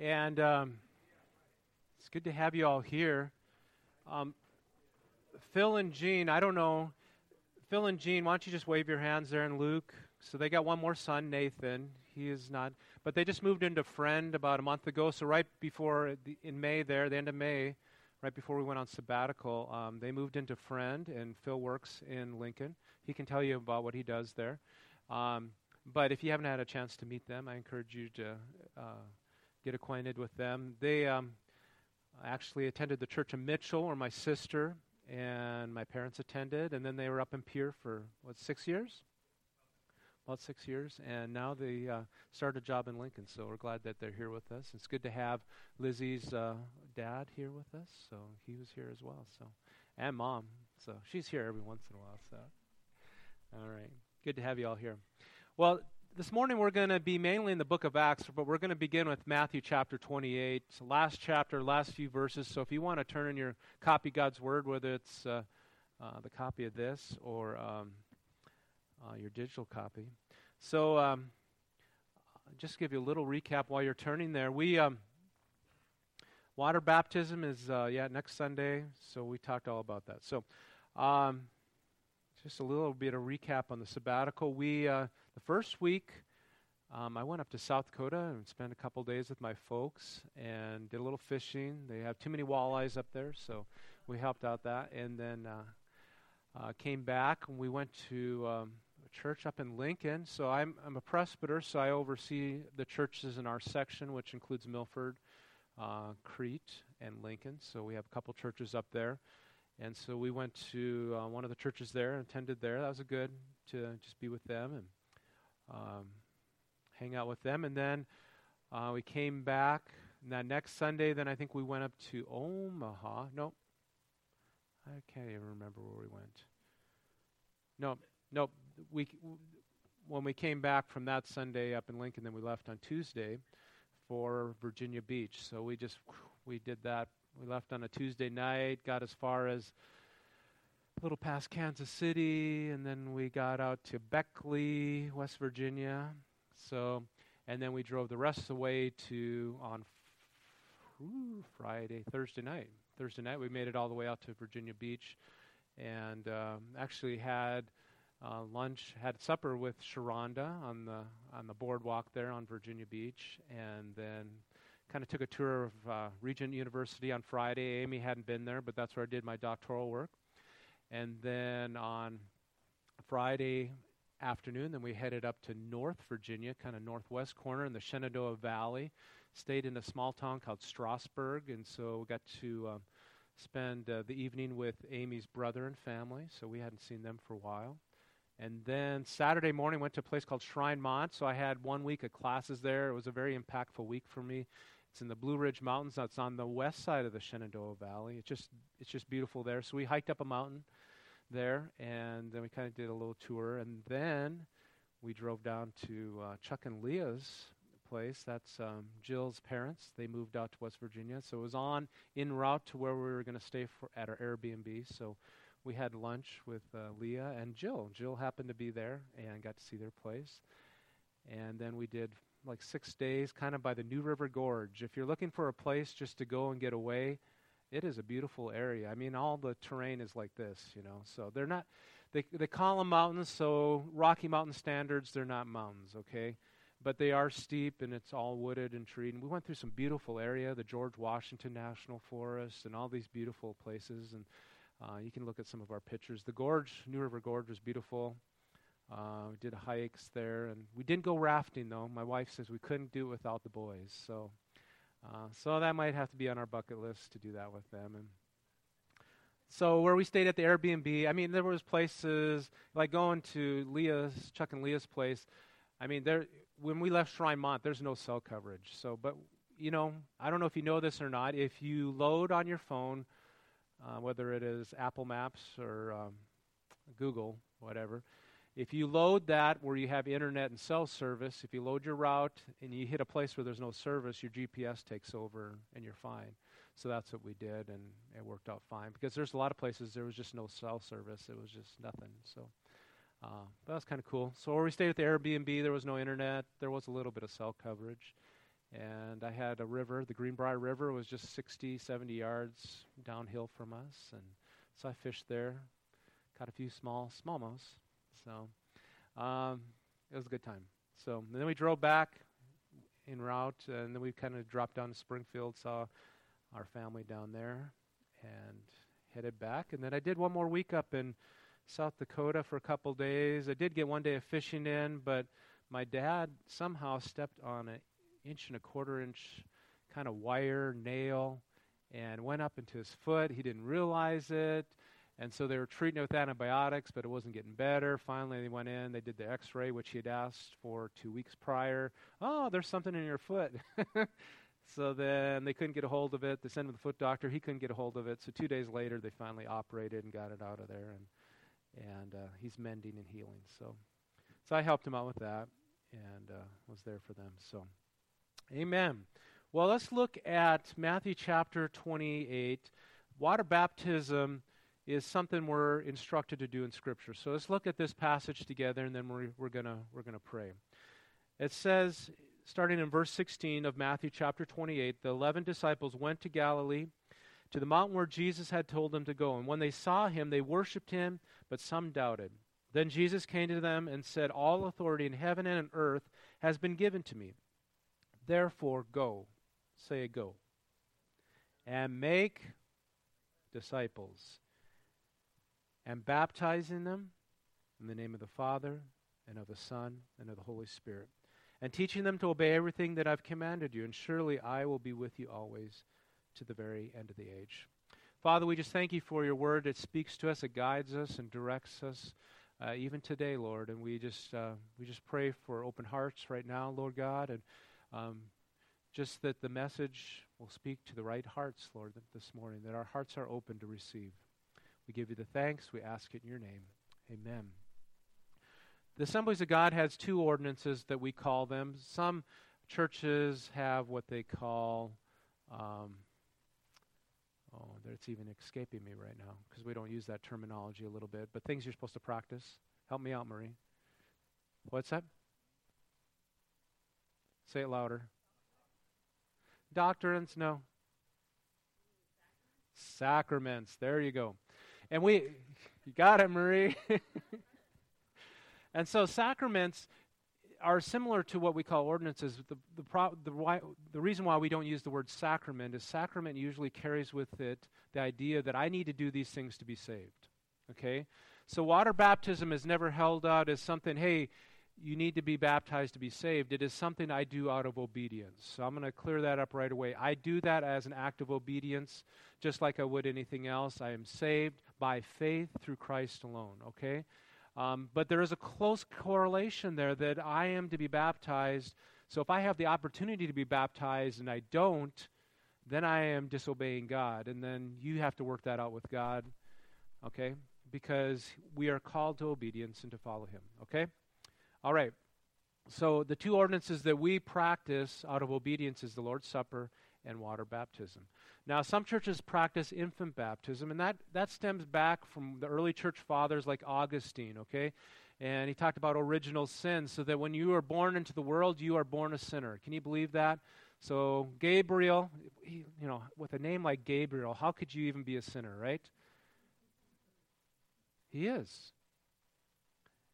And um, it's good to have you all here. Um, Phil and Jean, I don't know. Phil and Jean, why don't you just wave your hands there and Luke? So they got one more son, Nathan. He is not, but they just moved into Friend about a month ago. So right before, the, in May there, the end of May, right before we went on sabbatical, um, they moved into Friend, and Phil works in Lincoln. He can tell you about what he does there. Um, but if you haven't had a chance to meet them, I encourage you to uh, get acquainted with them. They um, actually attended the Church of Mitchell, where my sister and my parents attended, and then they were up in Pierre for what six years? About six years, and now they uh, started a job in Lincoln. So we're glad that they're here with us. It's good to have Lizzie's uh, dad here with us. So he was here as well. So and mom. So she's here every once in a while. So all right, good to have you all here. Well, this morning we're going to be mainly in the book of Acts, but we're going to begin with Matthew chapter 28, last chapter, last few verses. So if you want to turn in your copy God's Word, whether it's uh, uh, the copy of this or um, uh, your digital copy. So um, just give you a little recap while you're turning there. We um, water baptism is uh, yeah next Sunday, so we talked all about that. So. Um, just a little bit of recap on the sabbatical. We uh, the first week, um, I went up to South Dakota and spent a couple days with my folks and did a little fishing. They have too many walleyes up there, so we helped out that. And then uh, uh, came back and we went to um, a church up in Lincoln. So I'm, I'm a presbyter, so I oversee the churches in our section, which includes Milford, uh, Crete, and Lincoln. So we have a couple churches up there. And so we went to uh, one of the churches there and attended there. That was a good to just be with them and um, hang out with them. And then uh, we came back. That next Sunday, then I think we went up to Omaha. No, I can't even remember where we went. No, no. We when we came back from that Sunday up in Lincoln, then we left on Tuesday for Virginia Beach. So we just we did that. We left on a Tuesday night, got as far as a little past Kansas City, and then we got out to Beckley, West Virginia. So, and then we drove the rest of the way to on Friday, Thursday night. Thursday night, we made it all the way out to Virginia Beach, and um, actually had uh, lunch, had supper with Sharonda on the on the boardwalk there on Virginia Beach, and then kind of took a tour of uh, Regent University on Friday. Amy hadn't been there, but that's where I did my doctoral work. And then on Friday afternoon, then we headed up to North Virginia, kind of northwest corner in the Shenandoah Valley. Stayed in a small town called Strasburg, and so we got to um, spend uh, the evening with Amy's brother and family. So we hadn't seen them for a while. And then Saturday morning, went to a place called Shrine Mont. So I had one week of classes there. It was a very impactful week for me. It's in the Blue Ridge Mountains. That's on the west side of the Shenandoah Valley. It's just it's just beautiful there. So we hiked up a mountain there, and then we kind of did a little tour, and then we drove down to uh, Chuck and Leah's place. That's um, Jill's parents. They moved out to West Virginia, so it was on in route to where we were going to stay for, at our Airbnb. So we had lunch with uh, Leah and Jill. Jill happened to be there and got to see their place. And then we did like six days, kind of by the New River Gorge. If you're looking for a place just to go and get away, it is a beautiful area. I mean, all the terrain is like this, you know. So they're not, they, they call them mountains, so Rocky Mountain standards, they're not mountains, okay? But they are steep and it's all wooded and treed. And we went through some beautiful area, the George Washington National Forest, and all these beautiful places. And uh, you can look at some of our pictures. The gorge, New River Gorge, was beautiful. Uh, we did hikes there, and we didn't go rafting though. My wife says we couldn't do it without the boys, so uh, so that might have to be on our bucket list to do that with them. And so where we stayed at the Airbnb, I mean, there was places like going to Leah's, Chuck and Leah's place. I mean, there when we left Shrine Mont, there's no cell coverage. So, but you know, I don't know if you know this or not. If you load on your phone, uh, whether it is Apple Maps or um, Google, whatever, if you load that where you have internet and cell service, if you load your route and you hit a place where there's no service, your GPS takes over and you're fine. So that's what we did, and it worked out fine because there's a lot of places there was just no cell service. It was just nothing. So uh, that was kind of cool. So where we stayed at the Airbnb, there was no internet. There was a little bit of cell coverage, And I had a river, the Greenbrier River was just 60, 70 yards downhill from us. And so I fished there, caught a few small smallmouth. So um, it was a good time. So then we drove back en route, and then we kind of dropped down to Springfield, saw our family down there, and headed back. And then I did one more week up in South Dakota for a couple days. I did get one day of fishing in, but my dad somehow stepped on an inch and a quarter inch kind of wire nail and went up into his foot. He didn't realize it. And so they were treating it with antibiotics, but it wasn't getting better. Finally, they went in, they did the x ray, which he had asked for two weeks prior. Oh, there's something in your foot. so then they couldn't get a hold of it. They sent him to the foot doctor. He couldn't get a hold of it. So two days later, they finally operated and got it out of there. And, and uh, he's mending and healing. So, so I helped him out with that and uh, was there for them. So, amen. Well, let's look at Matthew chapter 28. Water baptism is something we're instructed to do in Scripture. So let's look at this passage together, and then we're, we're going we're gonna pray. It says, starting in verse 16 of Matthew chapter 28, the eleven disciples went to Galilee, to the mountain where Jesus had told them to go. And when they saw him, they worshipped him, but some doubted. Then Jesus came to them and said, All authority in heaven and on earth has been given to me. Therefore, go. Say, go. And make disciples and baptizing them in the name of the Father and of the Son and of the Holy Spirit, and teaching them to obey everything that I've commanded you. And surely I will be with you always to the very end of the age. Father, we just thank you for your word. It speaks to us, it guides us, and directs us. Uh, even today, Lord, and we just uh, we just pray for open hearts right now, Lord God, and um, just that the message will speak to the right hearts, Lord, this morning. That our hearts are open to receive. We give you the thanks. We ask it in your name. Amen. The Assemblies of God has two ordinances that we call them. Some churches have what they call, um, oh, it's even escaping me right now because we don't use that terminology a little bit, but things you're supposed to practice. Help me out, Marie. What's that? Say it louder. Doctrines? No. Sacraments. There you go. And we, you got it, Marie. and so sacraments are similar to what we call ordinances. The, the, pro, the, why, the reason why we don't use the word sacrament is sacrament usually carries with it the idea that I need to do these things to be saved. Okay? So water baptism is never held out as something, hey, you need to be baptized to be saved. It is something I do out of obedience. So I'm going to clear that up right away. I do that as an act of obedience, just like I would anything else. I am saved by faith through Christ alone, okay? Um, but there is a close correlation there that I am to be baptized. So if I have the opportunity to be baptized and I don't, then I am disobeying God. And then you have to work that out with God, okay? Because we are called to obedience and to follow Him, okay? All right. So the two ordinances that we practice out of obedience is the Lord's Supper and water baptism. Now, some churches practice infant baptism, and that, that stems back from the early church fathers like Augustine, okay? And he talked about original sin, so that when you are born into the world, you are born a sinner. Can you believe that? So, Gabriel, he, you know, with a name like Gabriel, how could you even be a sinner, right? He is.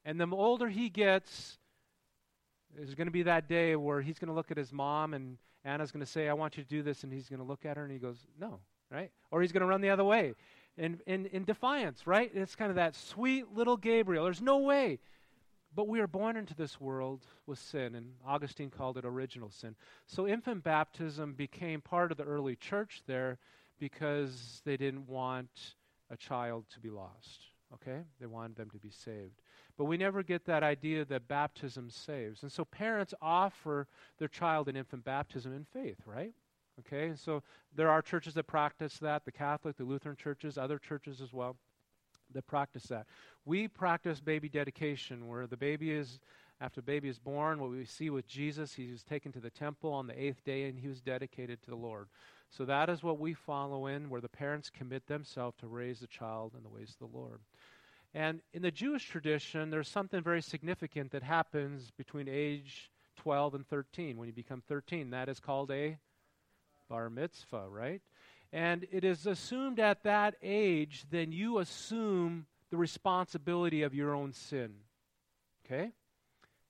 And the older he gets, there's going to be that day where he's going to look at his mom and Anna's going to say, I want you to do this. And he's going to look at her and he goes, No, right? Or he's going to run the other way in, in, in defiance, right? It's kind of that sweet little Gabriel. There's no way. But we are born into this world with sin, and Augustine called it original sin. So infant baptism became part of the early church there because they didn't want a child to be lost. Okay? They wanted them to be saved. But we never get that idea that baptism saves. And so parents offer their child an infant baptism in faith, right? Okay? So there are churches that practice that the Catholic, the Lutheran churches, other churches as well that practice that. We practice baby dedication where the baby is after the baby is born, what we see with Jesus, he was taken to the temple on the eighth day and he was dedicated to the Lord. So that is what we follow in, where the parents commit themselves to raise the child in the ways of the Lord. And in the Jewish tradition, there's something very significant that happens between age 12 and 13. When you become 13, that is called a bar mitzvah, right? And it is assumed at that age, then you assume the responsibility of your own sin. Okay?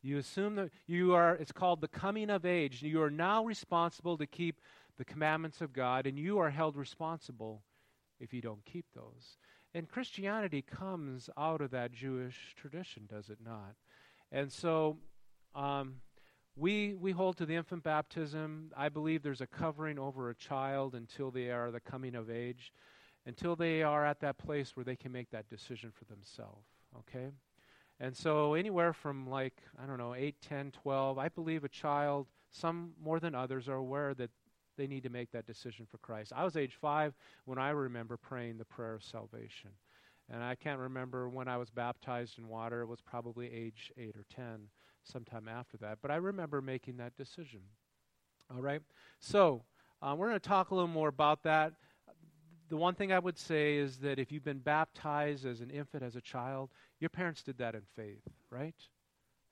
You assume that you are, it's called the coming of age. You are now responsible to keep the commandments of God, and you are held responsible if you don't keep those. And Christianity comes out of that Jewish tradition, does it not? And so um, we, we hold to the infant baptism. I believe there's a covering over a child until they are the coming of age, until they are at that place where they can make that decision for themselves. Okay? And so, anywhere from like, I don't know, 8, 10, 12, I believe a child, some more than others, are aware that they need to make that decision for Christ. I was age 5 when I remember praying the prayer of salvation. And I can't remember when I was baptized in water. It was probably age 8 or 10 sometime after that. But I remember making that decision. All right? So, uh, we're going to talk a little more about that. The one thing I would say is that if you've been baptized as an infant, as a child, your parents did that in faith, right?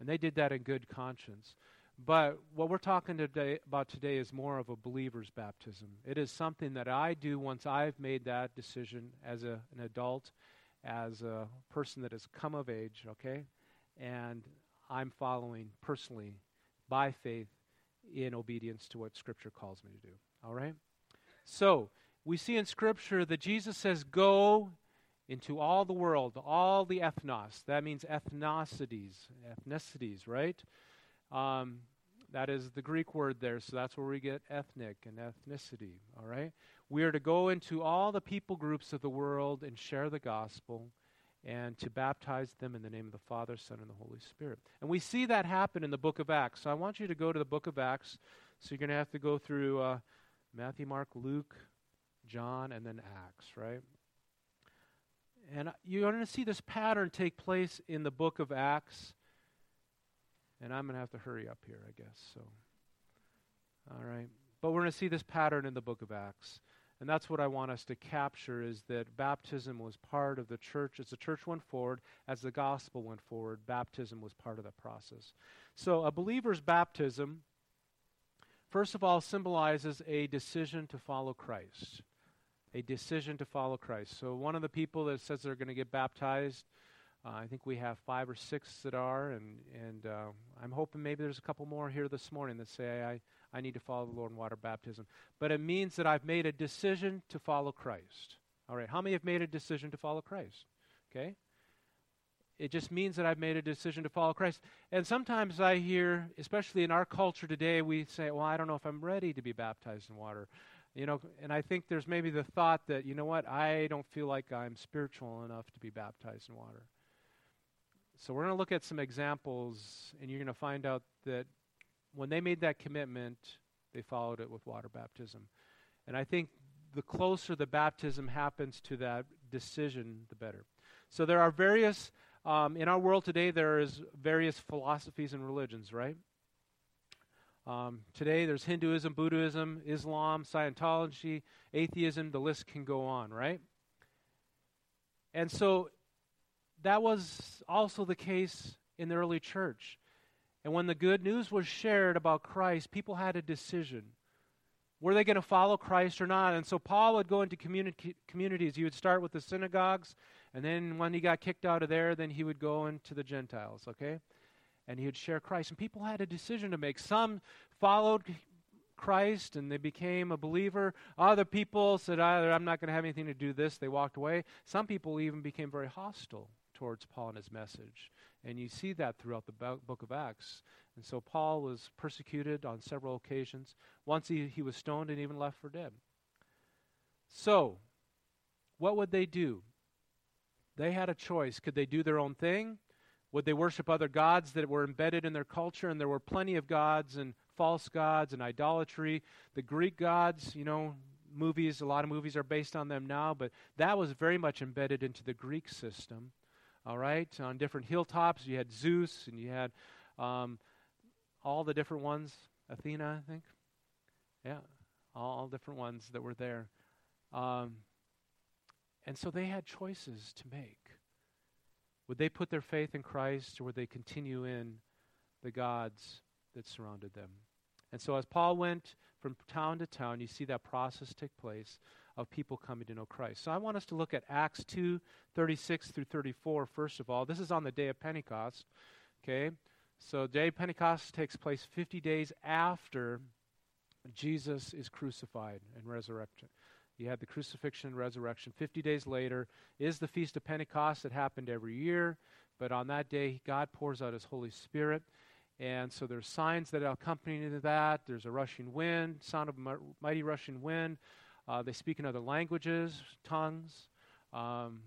And they did that in good conscience. But what we're talking today about today is more of a believer's baptism. It is something that I do once I've made that decision as a, an adult, as a person that has come of age, okay? And I'm following personally by faith in obedience to what Scripture calls me to do. All right? So, we see in Scripture that Jesus says, Go into all the world, all the ethnos. That means ethnicities, ethnicities, right? Um, that is the Greek word there, so that's where we get ethnic and ethnicity, all right? We are to go into all the people groups of the world and share the gospel and to baptize them in the name of the Father, Son, and the Holy Spirit. And we see that happen in the book of Acts. So I want you to go to the book of Acts. So you're going to have to go through uh, Matthew, Mark, Luke, John, and then Acts, right? And you're going to see this pattern take place in the book of Acts. And I'm going to have to hurry up here, I guess. So, all right. But we're going to see this pattern in the book of Acts. And that's what I want us to capture is that baptism was part of the church. As the church went forward, as the gospel went forward, baptism was part of that process. So a believer's baptism, first of all, symbolizes a decision to follow Christ. A decision to follow Christ. So one of the people that says they're going to get baptized, uh, I think we have five or six that are, and, and uh, I'm hoping maybe there's a couple more here this morning that say, I, I need to follow the Lord in water baptism. But it means that I've made a decision to follow Christ. All right, how many have made a decision to follow Christ? Okay? It just means that I've made a decision to follow Christ. And sometimes I hear, especially in our culture today, we say, well, I don't know if I'm ready to be baptized in water. You know, and I think there's maybe the thought that, you know what, I don't feel like I'm spiritual enough to be baptized in water. So we're going to look at some examples, and you're going to find out that when they made that commitment, they followed it with water baptism. And I think the closer the baptism happens to that decision, the better. So there are various, um, in our world today, there is various philosophies and religions, right? Um, today there's Hinduism, Buddhism, Islam, Scientology, atheism, the list can go on, right? And so that was also the case in the early church. And when the good news was shared about Christ, people had a decision. Were they going to follow Christ or not? And so Paul would go into communi- communities. He would start with the synagogues, and then when he got kicked out of there, then he would go into the Gentiles, okay? And he would share Christ. And people had a decision to make. Some followed Christ and they became a believer. Other people said, ah, I'm not going to have anything to do with this. They walked away. Some people even became very hostile towards Paul and his message. And you see that throughout the book of Acts. And so Paul was persecuted on several occasions. Once he, he was stoned and even left for dead. So, what would they do? They had a choice. Could they do their own thing? Would they worship other gods that were embedded in their culture? And there were plenty of gods and false gods and idolatry. The Greek gods, you know, movies, a lot of movies are based on them now, but that was very much embedded into the Greek system all right? On different hilltops, you had Zeus and you had um, all the different ones, Athena, I think. Yeah, all, different ones that were there. Um, and so they had choices to make. Would they put their faith in Christ or would they continue in the gods that surrounded them. And so, as Paul went from town to town, you see that process take place of people coming to know Christ. So, I want us to look at Acts 2 36 through 34, first of all. This is on the day of Pentecost. Okay? So, day of Pentecost takes place 50 days after Jesus is crucified and resurrected. You had the crucifixion and resurrection. 50 days later is the Feast of Pentecost that happened every year. But on that day, God pours out His Holy Spirit. And so there's signs that accompany that. There's a rushing wind, sound of a mighty rushing wind. Uh, they speak in other languages, tongues. Um,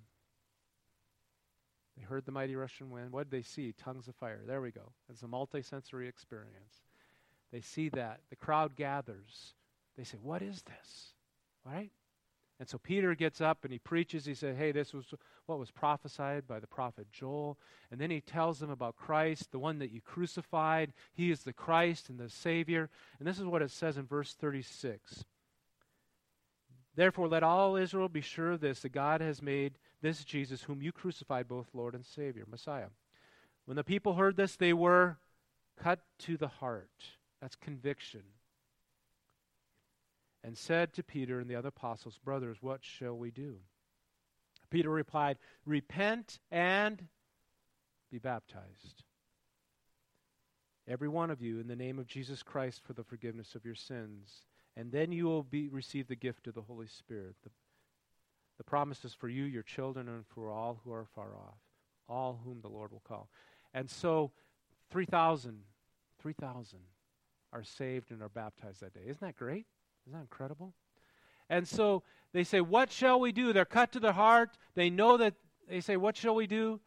they heard the mighty Russian wind. What did they see? Tongues of fire. There we go. It's a multisensory experience. They see that. The crowd gathers. They say, What is this? Right? And so Peter gets up and he preaches. He said, Hey, this was what was prophesied by the prophet Joel. And then he tells them about Christ, the one that you crucified. He is the Christ and the Savior. And this is what it says in verse 36. Therefore, let all Israel be sure of this that God has made this Jesus, whom you crucified, both Lord and Savior, Messiah. When the people heard this, they were cut to the heart. That's conviction and said to Peter and the other apostles, Brothers, what shall we do? Peter replied, Repent and be baptized. Every one of you in the name of Jesus Christ for the forgiveness of your sins, and then you will be, receive the gift of the Holy Spirit. The, the promise is for you, your children, and for all who are far off, all whom the Lord will call. And so, 3,000, 3,000 are saved and are baptized that day. Isn't that great? Isn't that incredible? And so they say, What shall we do? They're cut to the heart. They know that they say, What shall we do?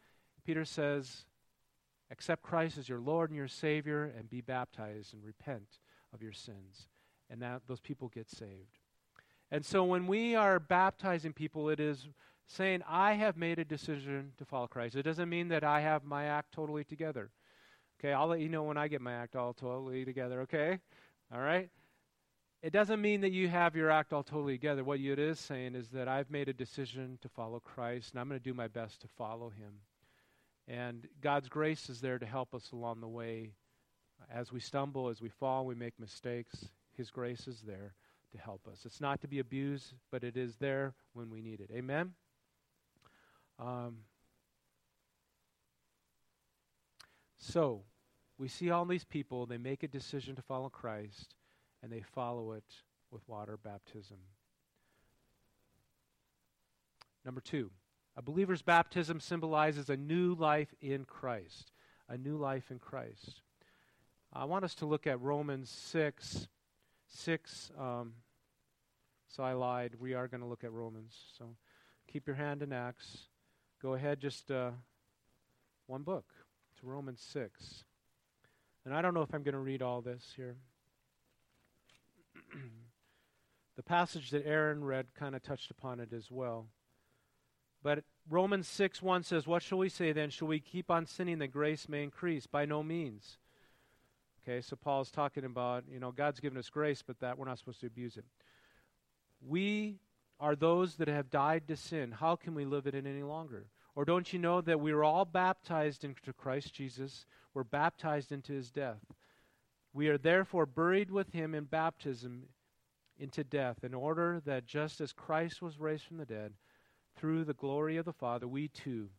Peter says, Accept Christ as your Lord and your Savior and be baptized and repent of your sins. And that those people get saved. And so when we are baptizing people, it is saying, I have made a decision to follow Christ. It doesn't mean that I have my act totally together. Okay, I'll let you know when I get my act all totally together, okay? All right? It doesn't mean that you have your act all totally together. What it is saying is that I've made a decision to follow Christ, and I'm going to do my best to follow him. And God's grace is there to help us along the way. As we stumble, as we fall, we make mistakes, His grace is there to help us. It's not to be abused, but it is there when we need it. Amen? Um, so, we see all these people, they make a decision to follow Christ and they follow it with water baptism. Number two, a believer's baptism symbolizes a new life in Christ. A new life in Christ. I want us to look at Romans 6. 6. Um, so I lied. We are going to look at Romans. So keep your hand in Acts. Go ahead, just uh, one book to Romans 6. And I don't know if I'm going to read all this here. the passage that Aaron read kind of touched upon it as well. But Romans 6 1 says, What shall we say then? Shall we keep on sinning that grace may increase? By no means. Okay, so Paul's talking about, you know, God's given us grace, but that we're not supposed to abuse it. We are those that have died to sin. How can we live in it in any longer? Or don't you know that we were all baptized into Christ Jesus? We're baptized into his death. We are therefore buried with him in baptism into death, in order that just as Christ was raised from the dead, through the glory of the Father, we too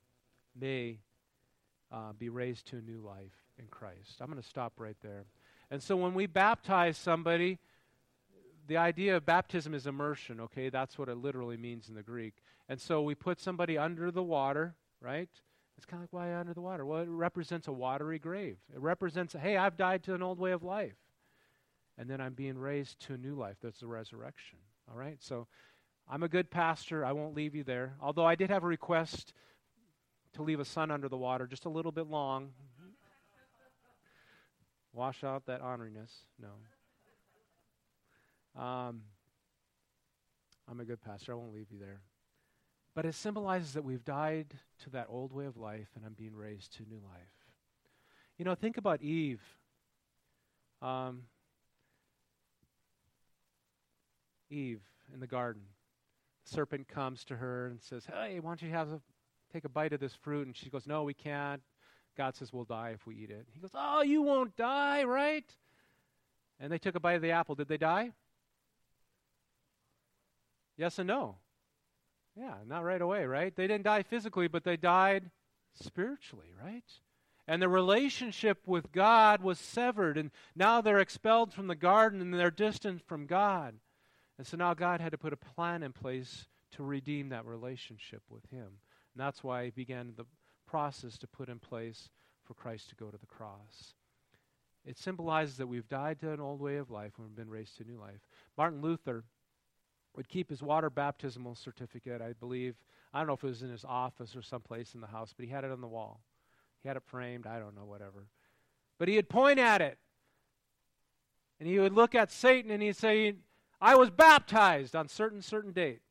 may uh, be raised to a new life in Christ. I'm going to stop right there. And so when we baptize somebody, the idea of baptism is immersion, okay? That's what it literally means in the Greek. And so we put somebody under the water, right? It's kind of like why under the water? Well, it represents a watery grave. It represents, hey, I've died to an old way of life. And then I'm being raised to a new life. That's the resurrection. All right? So I'm a good pastor. I won't leave you there. Although I did have a request to leave a son under the water just a little bit long. Wash out that honoriness. No. Um, I'm a good pastor. I won't leave you there. But it symbolizes that we've died to that old way of life and I'm being raised to new life. You know, think about Eve. Um, Eve in the garden. The serpent comes to her and says, Hey, why don't you have a, take a bite of this fruit? And she goes, No, we can't. God says, We'll die if we eat it. He goes, Oh, you won't die, right? And they took a bite of the apple. Did they die? Yes and no. Yeah, not right away, right? They didn't die physically, but they died spiritually, right? And the relationship with God was severed, and now they're expelled from the garden and they're distant from God. And so now God had to put a plan in place to redeem that relationship with Him. And that's why He began the process to put in place for Christ to go to the cross. It symbolizes that we've died to an old way of life and we've been raised to a new life. Martin Luther would keep his water baptismal certificate, I believe. I don't know if it was in his office or someplace in the house, but he had it on the wall. He had it framed, I don't know, whatever. But he'd point at it. And he would look at Satan and he'd say, I was baptized on certain certain date.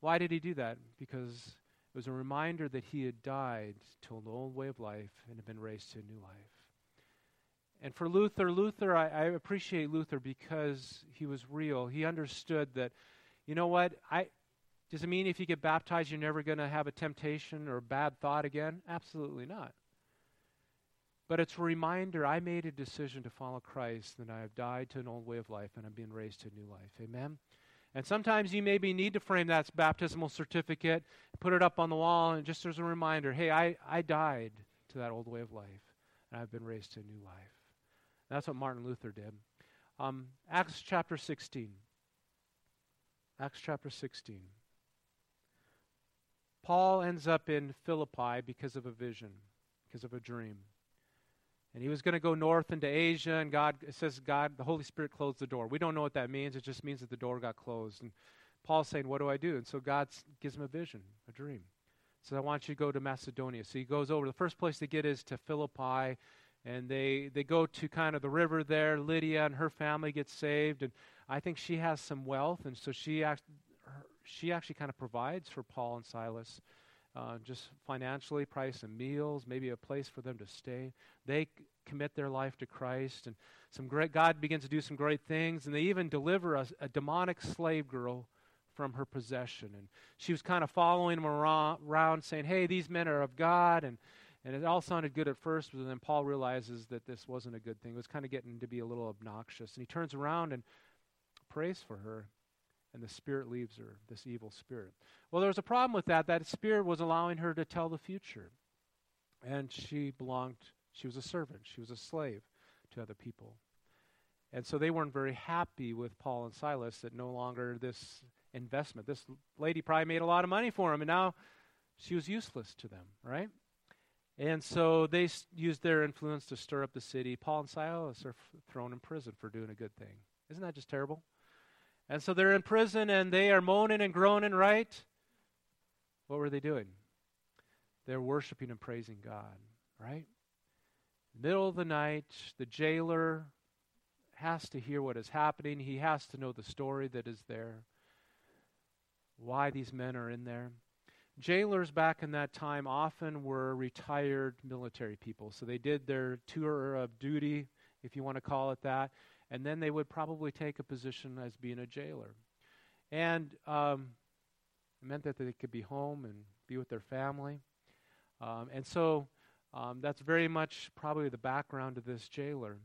Why did he do that? Because it was a reminder that he had died to an old way of life and had been raised to a new life. And for Luther, Luther, I, I, appreciate Luther because he was real. He understood that, you know what, I does it mean if you get baptized you're never going to have a temptation or a bad thought again? Absolutely not. But it's a reminder I made a decision to follow Christ, and I have died to an old way of life, and I'm being raised to a new life. Amen? And sometimes you maybe need to frame that baptismal certificate, put it up on the wall, and just as a reminder hey, I, I died to that old way of life, and I've been raised to a new life. That's what Martin Luther did. Um, Acts chapter 16. Acts chapter 16. Paul ends up in Philippi because of a vision, because of a dream. And he was going to go north into Asia, and God, says God, the Holy Spirit closed the door. We don't know what that means. It just means that the door got closed. And Paul's saying, What do I do? And so God gives him a vision, a dream. So I want you to go to Macedonia. So he goes over. The first place they get is to Philippi, and they, they go to kind of the river there. Lydia and her family get saved, and I think she has some wealth, and so she, act, she actually kind of provides for Paul and Silas uh, just financially, price some meals, maybe a place for them to stay. They commit their life to Christ, and some great God begins to do some great things, and they even deliver a, a demonic slave girl from her possession. And she was kind of following them around, around, saying, "Hey, these men are of God," and and it all sounded good at first, but then Paul realizes that this wasn't a good thing. It was kind of getting to be a little obnoxious, and he turns around and prays for her and the spirit leaves her, this evil spirit. Well, there was a problem with that. That spirit was allowing her to tell the future. And she belonged, she was a servant, she was a slave to other people. And so they weren't very happy with Paul and Silas that no longer this investment, this lady probably made a lot of money for him, and now she was useless to them, right? And so they used their influence to stir up the city. Paul and Silas are thrown in prison for doing a good thing. Isn't that just terrible? And so they're in prison and they are moaning and groaning, right? What were they doing? They're worshiping and praising God, right? Middle of the night, the jailer has to hear what is happening. He has to know the story that is there, why these men are in there. Jailers back in that time often were retired military people. So they did their tour of duty, if you want to call it that and then they would probably take a position as being a jailer. And um, it meant that they could be home and be with their family. Um, and so um, that's very much probably the background of this jailer.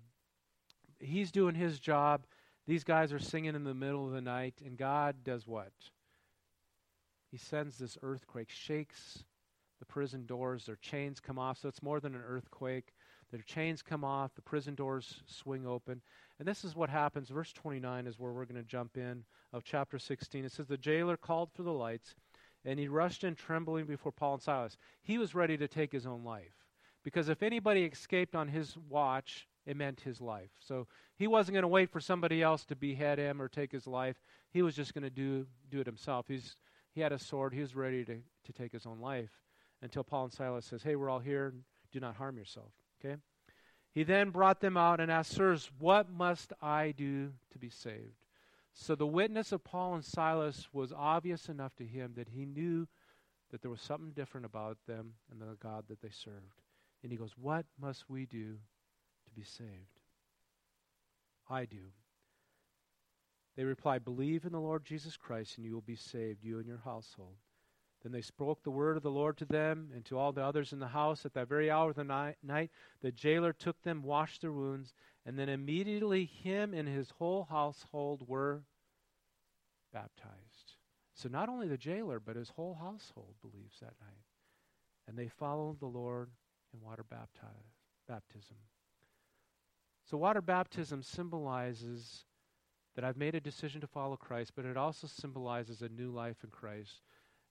He's doing his job. These guys are singing in the middle of the night, and God does what? He sends this earthquake, shakes the prison doors, their chains come off. So it's more than an earthquake. Their chains come off, the prison doors swing open, and this is what happens. Verse 29 is where we're going to jump in of chapter 16. It says, The jailer called for the lights, and he rushed in trembling before Paul and Silas. He was ready to take his own life. Because if anybody escaped on his watch, it meant his life. So he wasn't going to wait for somebody else to behead him or take his life. He was just going to do, do it himself. He's, he had a sword. He was ready to, to take his own life until Paul and Silas says, Hey, we're all here. Do not harm yourself. Okay? He then brought them out and asked, Sirs, what must I do to be saved? So the witness of Paul and Silas was obvious enough to him that he knew that there was something different about them and the God that they served. And he goes, What must we do to be saved? I do. They replied, Believe in the Lord Jesus Christ, and you will be saved, you and your household. Then they spoke the word of the Lord to them and to all the others in the house. At that very hour of the night, the jailer took them, washed their wounds, and then immediately him and his whole household were baptized. So not only the jailer, but his whole household believes that night. And they followed the Lord in water baptism. So, water baptism symbolizes that I've made a decision to follow Christ, but it also symbolizes a new life in Christ.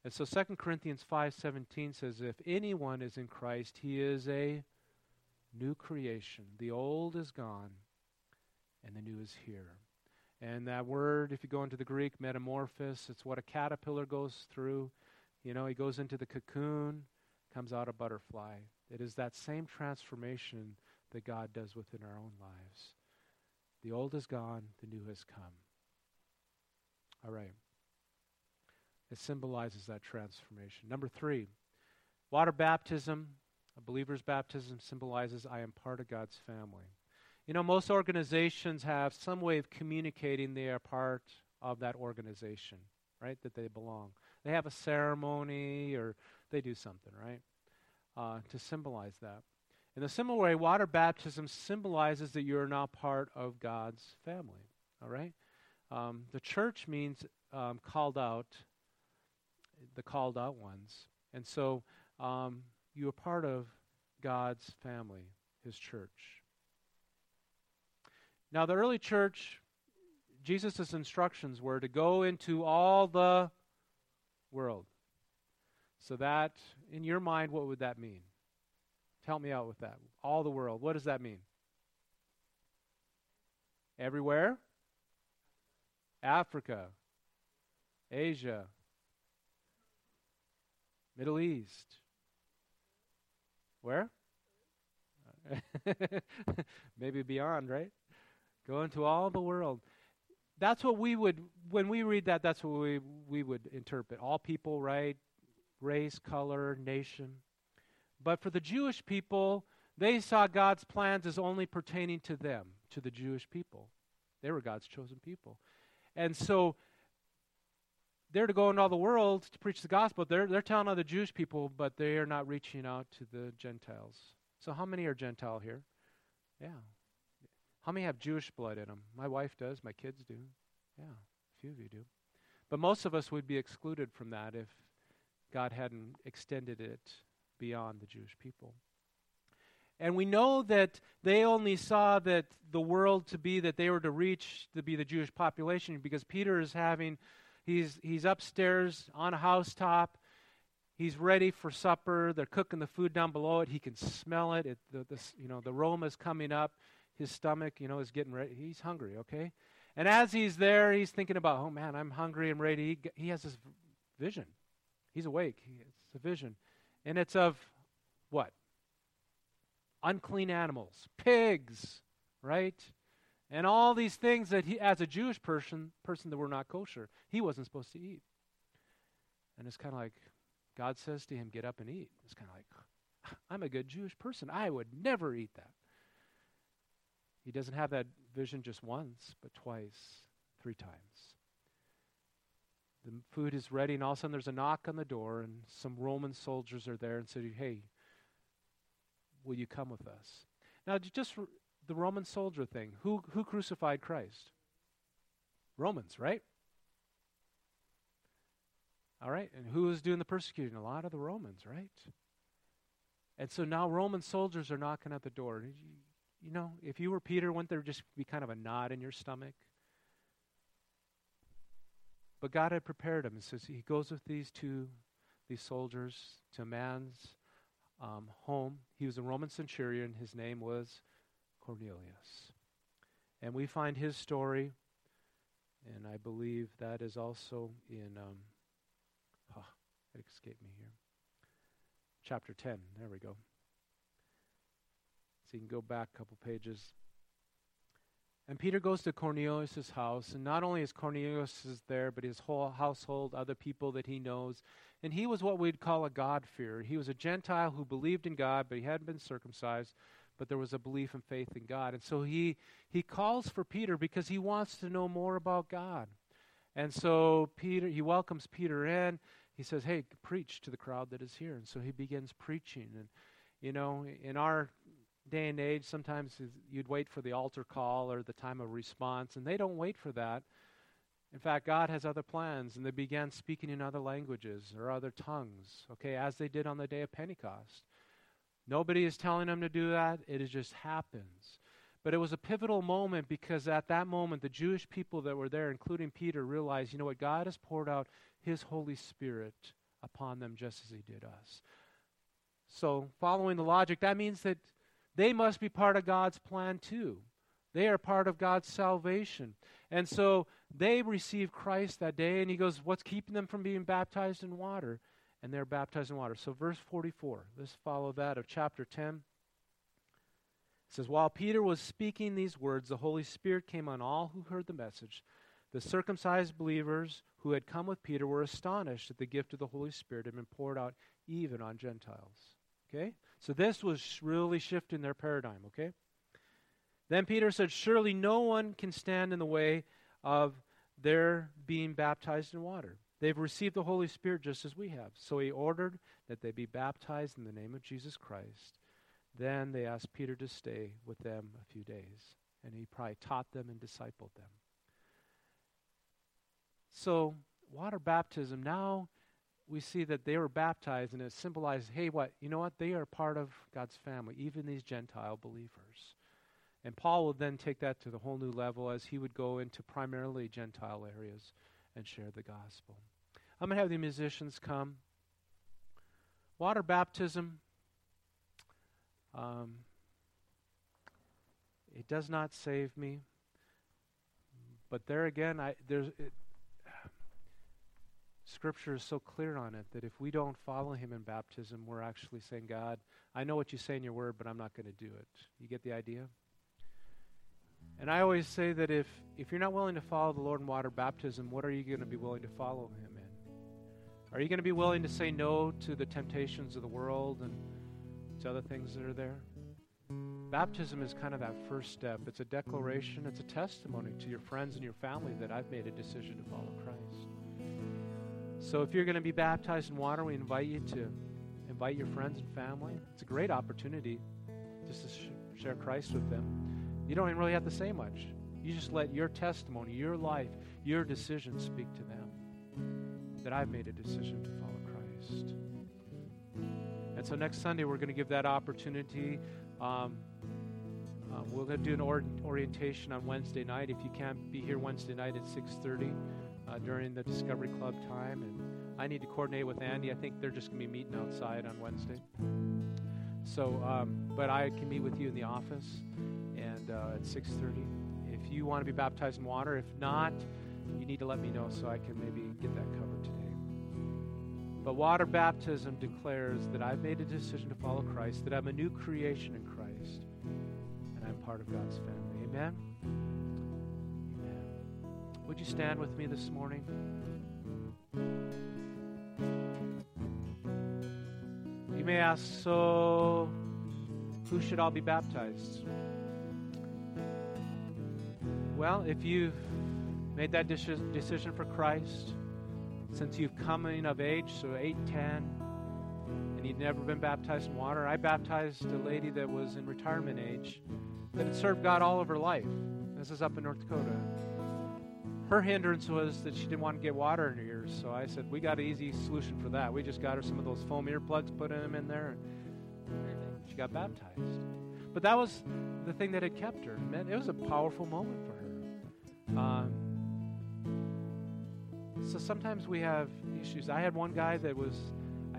And so 2 Corinthians 5:17 says if anyone is in Christ, he is a new creation. The old is gone and the new is here. And that word, if you go into the Greek, metamorphosis, it's what a caterpillar goes through. You know, he goes into the cocoon, comes out a butterfly. It is that same transformation that God does within our own lives. The old is gone, the new has come. All right. It symbolizes that transformation. Number three, water baptism, a believer's baptism, symbolizes I am part of God's family. You know, most organizations have some way of communicating they are part of that organization, right? That they belong. They have a ceremony or they do something, right? Uh, to symbolize that. In a similar way, water baptism symbolizes that you're now part of God's family, all right? Um, the church means um, called out the called out ones. And so um, you are part of God's family, His church. Now, the early church, Jesus' instructions were to go into all the world. So, that, in your mind, what would that mean? Help me out with that. All the world. What does that mean? Everywhere? Africa, Asia, Middle East. Where? Maybe beyond, right? Go into all the world. That's what we would, when we read that, that's what we, we would interpret. All people, right? Race, color, nation. But for the Jewish people, they saw God's plans as only pertaining to them, to the Jewish people. They were God's chosen people. And so they're to go into all the world to preach the gospel. They're, they're telling other Jewish people, but they are not reaching out to the Gentiles. So, how many are Gentile here? Yeah. How many have Jewish blood in them? My wife does. My kids do. Yeah, a few of you do. But most of us would be excluded from that if God hadn't extended it beyond the Jewish people. And we know that they only saw that the world to be that they were to reach to be the Jewish population because Peter is having He's, he's upstairs on a housetop. He's ready for supper. They're cooking the food down below it. He can smell it. it the, the, you know, the aroma is coming up. His stomach, you know, is getting ready. He's hungry, okay? And as he's there, he's thinking about, oh man, I'm hungry. I'm ready. He, he has this vision. He's awake. He, it's a vision. And it's of what? Unclean animals, pigs, right? And all these things that he, as a Jewish person, person that were not kosher, he wasn't supposed to eat. And it's kind of like God says to him, "Get up and eat." It's kind of like, I'm a good Jewish person. I would never eat that. He doesn't have that vision just once, but twice, three times. The food is ready, and all of a sudden there's a knock on the door, and some Roman soldiers are there and say, "Hey, will you come with us?" Now, just the Roman soldier thing. Who, who crucified Christ? Romans, right? All right, and who is doing the persecuting? A lot of the Romans, right? And so now Roman soldiers are knocking at the door. You know, if you were Peter, wouldn't there just be kind of a knot in your stomach? But God had prepared him. It says he goes with these two, these soldiers, to a man's um, home. He was a Roman centurion. His name was Cornelius. And we find his story, and I believe that is also in, um, oh, it escaped me here. Chapter 10. There we go. So you can go back a couple pages. And Peter goes to Cornelius' house, and not only is Cornelius is there, but his whole household, other people that he knows. And he was what we'd call a God-fearer. He was a Gentile who believed in God, but he hadn't been circumcised but there was a belief and faith in God. And so he, he calls for Peter because he wants to know more about God. And so Peter, he welcomes Peter in. he says, Hey, preach to the crowd that is here. And so he begins preaching. And, you know, in our day and age, sometimes you'd wait for the altar call or the time of response, and they don't wait for that. In fact, God has other plans, and they began speaking in other languages or other tongues, okay, as they did on the day of Pentecost. Nobody is telling them to do that, it just happens. But it was a pivotal moment because at that moment, the Jewish people that were there, including Peter, realized you know what? God has poured out His Holy Spirit upon them just as He did us. So, following the logic, that means that they must be part of God's plan too. They are part of God's salvation. And so they receive Christ that day, and he goes, What's keeping them from being baptized in water? And they're baptized in water. So, verse 44, let's follow that of chapter 10. It says, While Peter was speaking these words, the Holy Spirit came on all who heard the message. The circumcised believers who had come with Peter were astonished that the gift of the Holy Spirit had been poured out even on Gentiles. Okay? So this was really shifting their paradigm, okay? Then Peter said, Surely no one can stand in the way of their being baptized in water. They've received the Holy Spirit just as we have. So he ordered that they be baptized in the name of Jesus Christ. Then they asked Peter to stay with them a few days. And he probably taught them and discipled them. So, water baptism now we see that they were baptized and it symbolized hey what you know what they are part of god's family even these gentile believers and paul would then take that to the whole new level as he would go into primarily gentile areas and share the gospel i'm going to have the musicians come water baptism um, it does not save me but there again I, there's it, Scripture is so clear on it that if we don't follow Him in baptism, we're actually saying, God, I know what you say in your word, but I'm not going to do it. You get the idea? And I always say that if, if you're not willing to follow the Lord in water baptism, what are you going to be willing to follow Him in? Are you going to be willing to say no to the temptations of the world and to other things that are there? Baptism is kind of that first step. It's a declaration, it's a testimony to your friends and your family that I've made a decision to follow Christ. So if you're going to be baptized in water, we invite you to invite your friends and family. It's a great opportunity just to sh- share Christ with them. You don't even really have to say much. You just let your testimony, your life, your decision speak to them that I've made a decision to follow Christ. And so next Sunday, we're going to give that opportunity. Um, uh, we're going to do an or- orientation on Wednesday night. If you can't be here Wednesday night at 6:30, uh, during the Discovery Club time. And I need to coordinate with Andy. I think they're just going to be meeting outside on Wednesday. So, um, but I can meet with you in the office and uh, at 6:30. If you want to be baptized in water, if not, you need to let me know so I can maybe get that covered today. But water baptism declares that I've made a decision to follow Christ, that I'm a new creation in Christ, and I'm part of God's family. Amen. Would you stand with me this morning? You may ask, so who should all be baptized? Well, if you've made that decision for Christ, since you've coming of age, so 8, 10, and you've never been baptized in water, I baptized a lady that was in retirement age that had served God all of her life. This is up in North Dakota her hindrance was that she didn't want to get water in her ears. So I said, we got an easy solution for that. We just got her some of those foam earplugs, put them in there, and she got baptized. But that was the thing that had kept her. Man, it was a powerful moment for her. Um, so sometimes we have issues. I had one guy that was,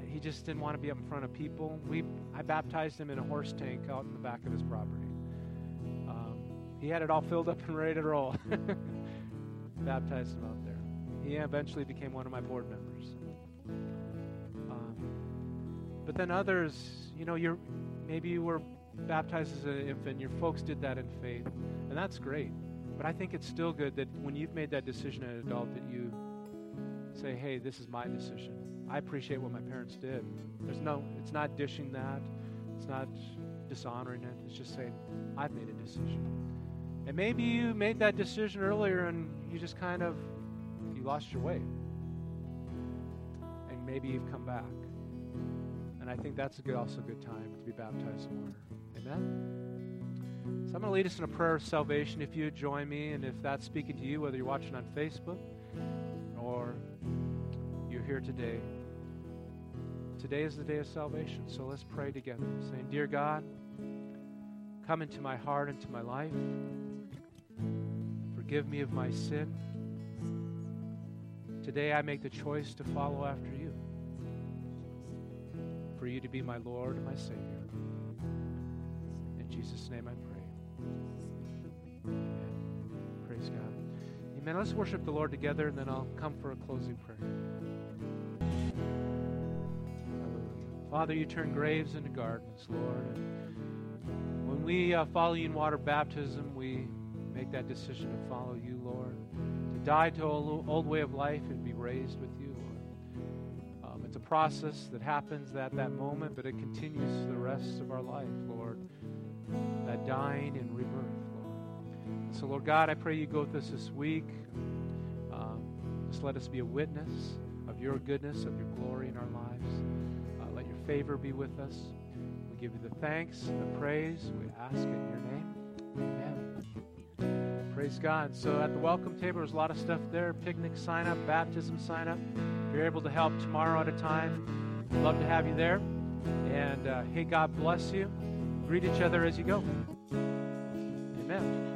he just didn't want to be up in front of people. We, I baptized him in a horse tank out in the back of his property. Um, he had it all filled up and ready to roll. baptized him out there. He eventually became one of my board members. Um, but then others, you know, you're maybe you were baptized as an infant. Your folks did that in faith, and that's great. But I think it's still good that when you've made that decision as an adult, that you say, "Hey, this is my decision. I appreciate what my parents did." There's no, it's not dishing that. It's not dishonoring it. It's just saying, "I've made a decision." And maybe you made that decision earlier and you just kind of you lost your way. And maybe you've come back. And I think that's a good, also a good time to be baptized in water. Amen? So I'm going to lead us in a prayer of salvation if you join me, and if that's speaking to you, whether you're watching on Facebook or you're here today. Today is the day of salvation, so let's pray together, saying, Dear God, come into my heart, and into my life. Forgive me of my sin. Today I make the choice to follow after you, for you to be my Lord and my Savior. In Jesus' name I pray. Praise God. Amen. Let's worship the Lord together, and then I'll come for a closing prayer. Father, you turn graves into gardens, Lord. When we uh, follow you in water baptism, we make that decision to follow you, Lord. To die to old, old way of life and be raised with you, Lord. Um, it's a process that happens at that moment, but it continues the rest of our life, Lord. That dying and rebirth, Lord. So, Lord God, I pray you go with us this week. Um, just let us be a witness of your goodness, of your glory in our lives. Uh, let your favor be with us. We give you the thanks the praise. We ask in your name. Amen. Praise God. So at the welcome table, there's a lot of stuff there picnic sign up, baptism sign up. If you're able to help tomorrow at a time, love to have you there. And uh, hey, God bless you. Greet each other as you go. Amen.